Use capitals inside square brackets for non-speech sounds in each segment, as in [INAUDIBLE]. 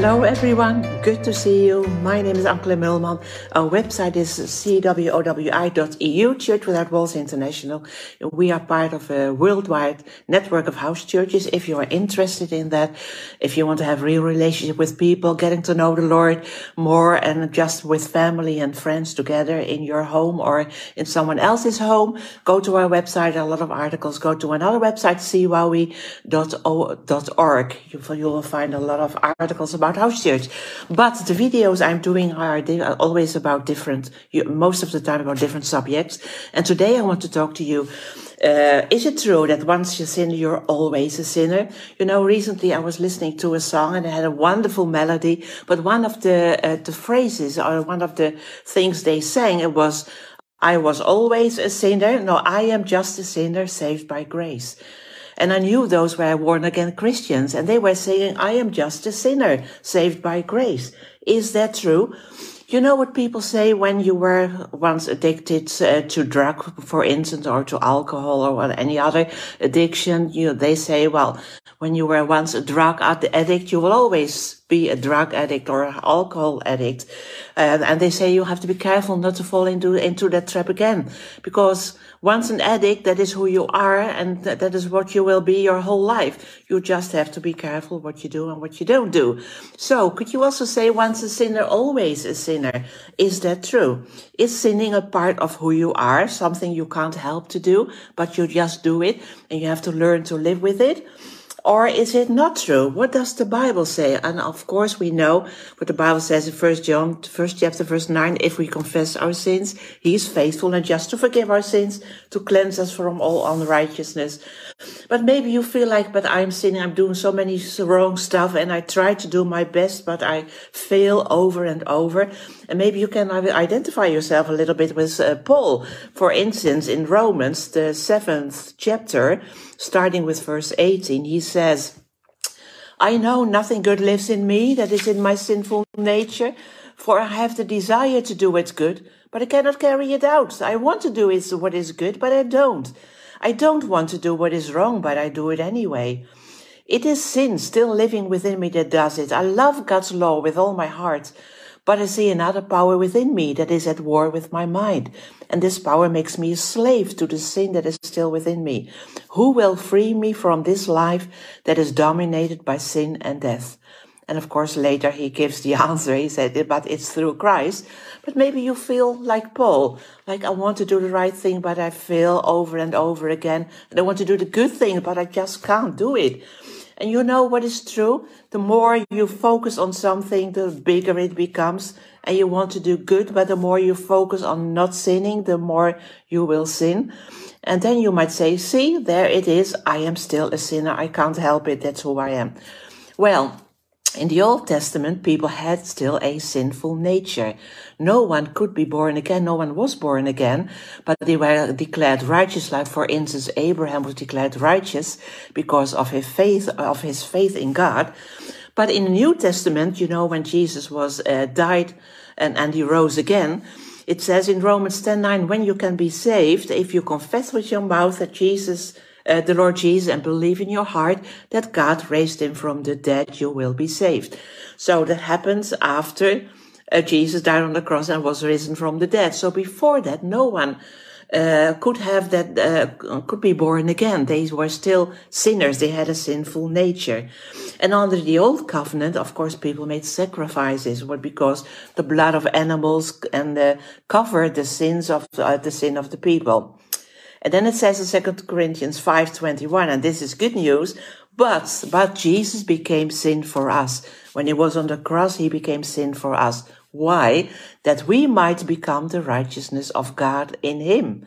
Hello everyone, good to see you. My name is Ank Kleinmeulman. Our website is cwowi.eu, Church Without Walls International. We are part of a worldwide network of house churches. If you are interested in that, if you want to have real relationship with people, getting to know the Lord more and just with family and friends together in your home or in someone else's home, go to our website. A lot of articles. Go to another website, cwowi.org. You will find a lot of articles about house church. But the videos I'm doing are, always about different, most of the time about different subjects. And today I want to talk to you. Uh, is it true that once you're sinner, you're always a sinner? You know, recently I was listening to a song and it had a wonderful melody, but one of the, uh, the phrases or one of the things they sang, it was, I was always a sinner. No, I am just a sinner saved by grace. And I knew those were born again Christians and they were saying, I am just a sinner saved by grace. Is that true? You know what people say when you were once addicted uh, to drug, for instance, or to alcohol or any other addiction? You, they say, well, when you were once a drug addict, you will always be a drug addict or alcohol addict. Uh, and they say you have to be careful not to fall into, into that trap again. Because once an addict, that is who you are and that, that is what you will be your whole life. You just have to be careful what you do and what you don't do. So could you also say once a sinner, always a sinner? Is that true? Is sinning a part of who you are, something you can't help to do, but you just do it and you have to learn to live with it? Or is it not true? What does the Bible say? And of course, we know what the Bible says in First John, first chapter, verse nine. If we confess our sins, He is faithful and just to forgive our sins, to cleanse us from all unrighteousness. But maybe you feel like, but I'm sinning, I'm doing so many wrong stuff, and I try to do my best, but I fail over and over. And maybe you can identify yourself a little bit with uh, Paul. For instance, in Romans, the seventh chapter, starting with verse 18, he says, I know nothing good lives in me that is in my sinful nature, for I have the desire to do what's good, but I cannot carry it out. I want to do what is good, but I don't. I don't want to do what is wrong, but I do it anyway. It is sin still living within me that does it. I love God's law with all my heart, but I see another power within me that is at war with my mind. And this power makes me a slave to the sin that is still within me. Who will free me from this life that is dominated by sin and death? And of course, later he gives the [LAUGHS] answer. He said, but it's through Christ. But maybe you feel like Paul, like I want to do the right thing, but I fail over and over again. And I want to do the good thing, but I just can't do it. And you know what is true? The more you focus on something, the bigger it becomes. And you want to do good, but the more you focus on not sinning, the more you will sin. And then you might say, see, there it is. I am still a sinner. I can't help it. That's who I am. Well, in the Old Testament, people had still a sinful nature. No one could be born again. No one was born again, but they were declared righteous. Like, for instance, Abraham was declared righteous because of his faith, of his faith in God. But in the New Testament, you know, when Jesus was uh, died and, and he rose again, it says in Romans 10 9, when you can be saved, if you confess with your mouth that Jesus uh, the Lord Jesus and believe in your heart that God raised him from the dead, you will be saved. So that happens after uh, Jesus died on the cross and was risen from the dead. So before that, no one uh, could have that, uh, could be born again. They were still sinners. They had a sinful nature. And under the old covenant, of course, people made sacrifices, because the blood of animals and uh, covered the sins of uh, the sin of the people. And then it says in 2 Corinthians 5.21, and this is good news, but, but Jesus became sin for us. When he was on the cross, he became sin for us. Why? That we might become the righteousness of God in him.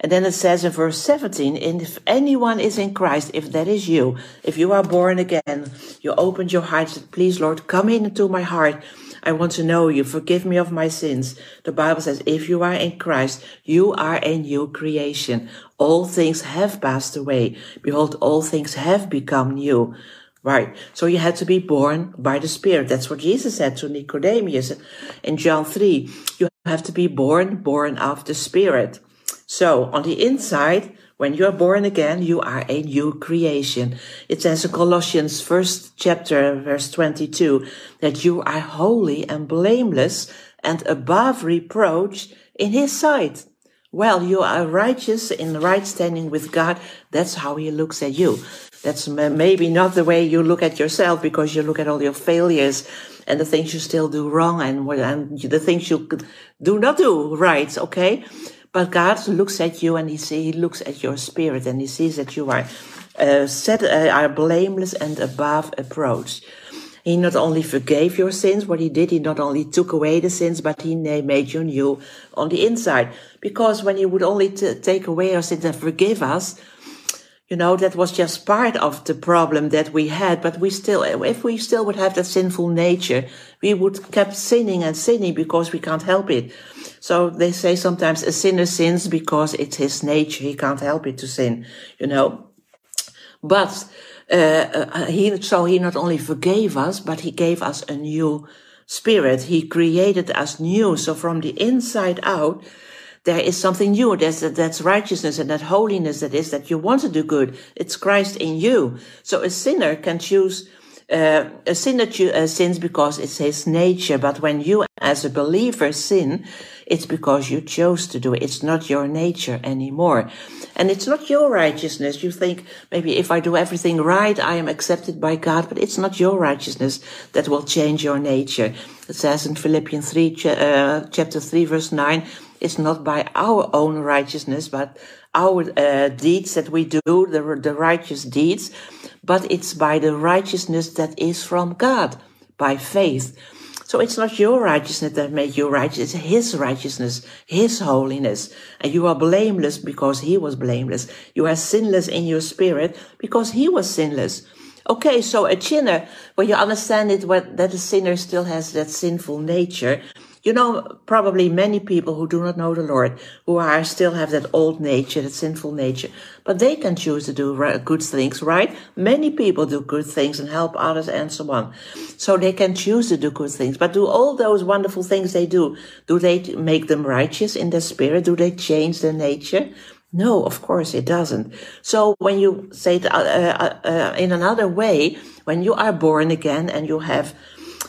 And then it says in verse 17, and if anyone is in Christ, if that is you, if you are born again, you opened your heart, said, please Lord, come into my heart I want to know you. Forgive me of my sins. The Bible says, if you are in Christ, you are a new creation. All things have passed away. Behold, all things have become new. Right. So you had to be born by the Spirit. That's what Jesus said to Nicodemus in John 3. You have to be born, born of the Spirit. So on the inside, when you are born again, you are a new creation. It says in Colossians first chapter, verse 22, that you are holy and blameless and above reproach in his sight. Well, you are righteous in right standing with God. That's how he looks at you. That's maybe not the way you look at yourself because you look at all your failures and the things you still do wrong and, and the things you do not do right. Okay. But God looks at you and he, see, he looks at your spirit and he sees that you are uh, set, uh, are blameless and above approach. He not only forgave your sins, what he did, he not only took away the sins, but he made you new on the inside. Because when he would only take away our sins and forgive us, you know, that was just part of the problem that we had, but we still, if we still would have that sinful nature, we would kept sinning and sinning because we can't help it. So they say sometimes a sinner sins because it's his nature. He can't help it to sin, you know. But, uh, uh, he, so he not only forgave us, but he gave us a new spirit. He created us new. So from the inside out, there is something new. There's that's righteousness and that holiness that is that you want to do good. It's Christ in you. So a sinner can choose uh, a sinner uh, sins because it's his nature. But when you, as a believer, sin, it's because you chose to do it. It's not your nature anymore. And it's not your righteousness. You think maybe if I do everything right, I am accepted by God, but it's not your righteousness that will change your nature. It says in Philippians 3, uh, chapter 3, verse 9, it's not by our own righteousness, but our uh, deeds that we do, the, the righteous deeds, but it's by the righteousness that is from God, by faith. So it's not your righteousness that made you righteous, it's His righteousness, His holiness. And you are blameless because He was blameless. You are sinless in your spirit because He was sinless. Okay, so a sinner, when you understand it, what, that a sinner still has that sinful nature, you know, probably many people who do not know the Lord, who are still have that old nature, that sinful nature, but they can choose to do good things, right? Many people do good things and help others and so on. So they can choose to do good things, but do all those wonderful things they do, do they make them righteous in their spirit? Do they change their nature? No, of course it doesn't. So when you say it uh, uh, uh, in another way, when you are born again and you have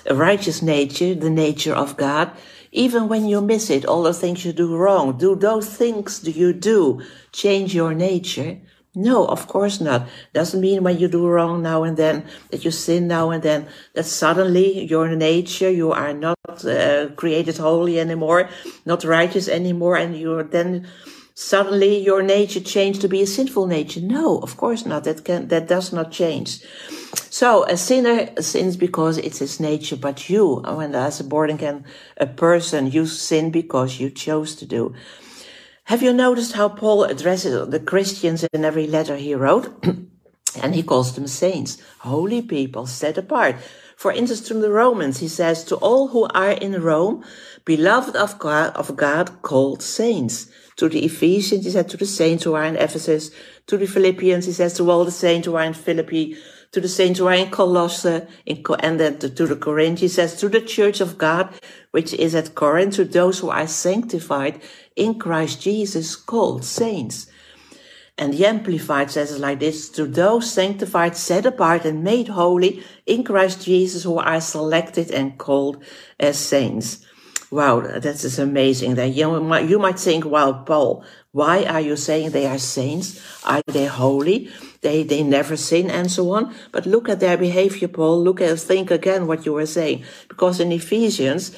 a righteous nature, the nature of God, even when you miss it, all the things you do wrong, do those things do you do change your nature? No, of course not. Doesn't mean when you do wrong now and then, that you sin now and then, that suddenly your nature, you are not uh, created holy anymore, not righteous anymore, and you're then suddenly your nature changed to be a sinful nature. No, of course not. That can, that does not change. So a sinner sins because it's his nature, but you, when as a born again a person, you sin because you chose to do. Have you noticed how Paul addresses the Christians in every letter he wrote? [CLEARS THROAT] and he calls them saints, holy people set apart. For instance, from the Romans, he says, to all who are in Rome, beloved of God, of God called saints. To the Ephesians, he said, to the saints who are in Ephesus. To the Philippians, he says, to all the saints who are in Philippi to the saints who are in Colossae, in, and then to, to the Corinthians, he says, to the church of God, which is at Corinth, to those who are sanctified in Christ Jesus, called saints. And the Amplified says it like this, to those sanctified, set apart and made holy in Christ Jesus, who are selected and called as saints. Wow, that is amazing. That you might, you might think, wow, Paul, why are you saying they are saints? Are they holy? They, they never sin and so on. But look at their behavior, Paul. Look at, think again what you were saying. Because in Ephesians,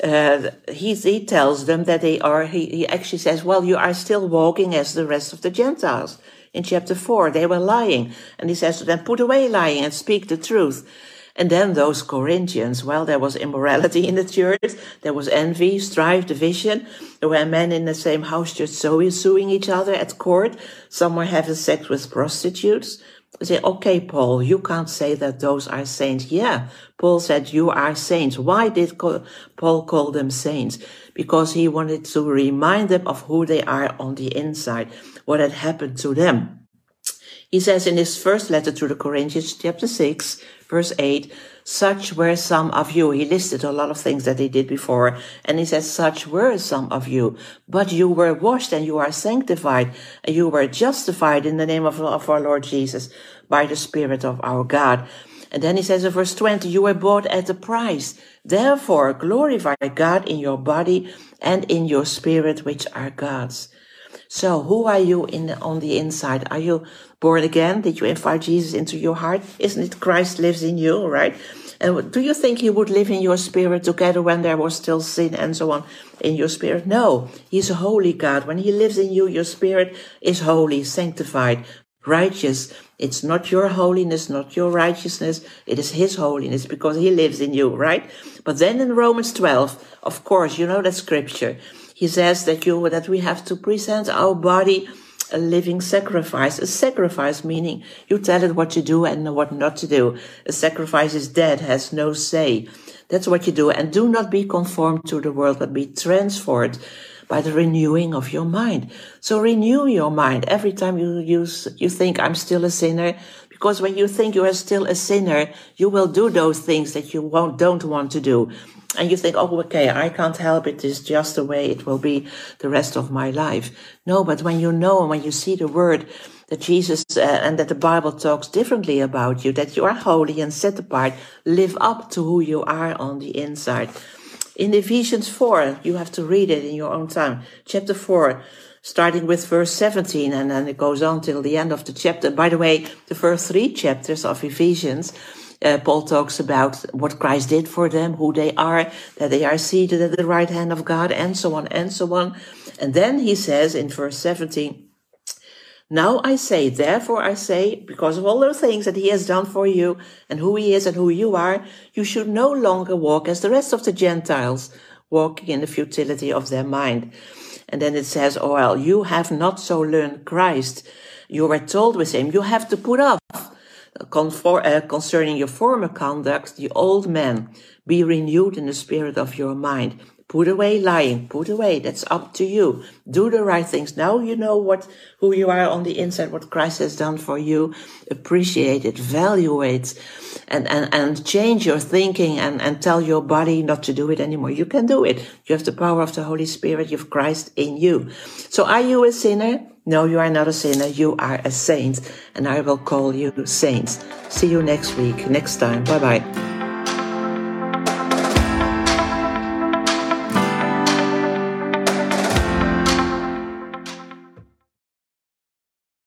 uh, he, he tells them that they are, he, he actually says, well, you are still walking as the rest of the Gentiles. In chapter 4, they were lying. And he says to them, put away lying and speak the truth. And then those Corinthians, well, there was immorality in the church, there was envy, strife, division. There were men in the same house just so suing each other at court. Some were having sex with prostitutes. Say, okay, Paul, you can't say that those are saints. Yeah, Paul said you are saints. Why did Paul call them saints? Because he wanted to remind them of who they are on the inside, what had happened to them. He says in his first letter to the Corinthians, chapter 6, verse 8, such were some of you. He listed a lot of things that he did before. And he says, such were some of you. But you were washed and you are sanctified and you were justified in the name of, of our Lord Jesus by the Spirit of our God. And then he says in verse 20, you were bought at a price. Therefore glorify God in your body and in your spirit, which are God's. So who are you in the, on the inside? Are you born again? Did you invite Jesus into your heart? Isn't it Christ lives in you, right? And do you think he would live in your spirit together when there was still sin and so on in your spirit? No, he's a holy God. When he lives in you, your spirit is holy, sanctified, righteous. It's not your holiness, not your righteousness. It is his holiness because he lives in you, right? But then in Romans 12, of course, you know that scripture he says that you that we have to present our body a living sacrifice. A sacrifice meaning you tell it what to do and what not to do. A sacrifice is dead, has no say. That's what you do. And do not be conformed to the world, but be transformed by the renewing of your mind. So renew your mind every time you use, you think I'm still a sinner. Because when you think you are still a sinner, you will do those things that you won't, don't want to do and you think, oh, okay, I can't help it. It's just the way it will be the rest of my life. No, but when you know and when you see the word that Jesus uh, and that the Bible talks differently about you, that you are holy and set apart, live up to who you are on the inside. In Ephesians 4, you have to read it in your own time. Chapter 4, starting with verse 17, and then it goes on till the end of the chapter. By the way, the first three chapters of Ephesians uh, Paul talks about what Christ did for them, who they are, that they are seated at the right hand of God, and so on and so on. And then he says in verse 17, now I say, therefore I say, because of all the things that he has done for you and who he is and who you are, you should no longer walk as the rest of the Gentiles, walking in the futility of their mind. And then it says, oh well, you have not so learned Christ. You were told with him, you have to put off uh, concerning your former conduct, the old man, be renewed in the spirit of your mind. Put away lying. Put away. That's up to you. Do the right things. Now you know what, who you are on the inside, what Christ has done for you. Appreciate it, value it, and, and, and change your thinking and, and tell your body not to do it anymore. You can do it. You have the power of the Holy Spirit. You have Christ in you. So are you a sinner? No, you are not a sinner. You are a saint, and I will call you saints. See you next week, next time. Bye bye.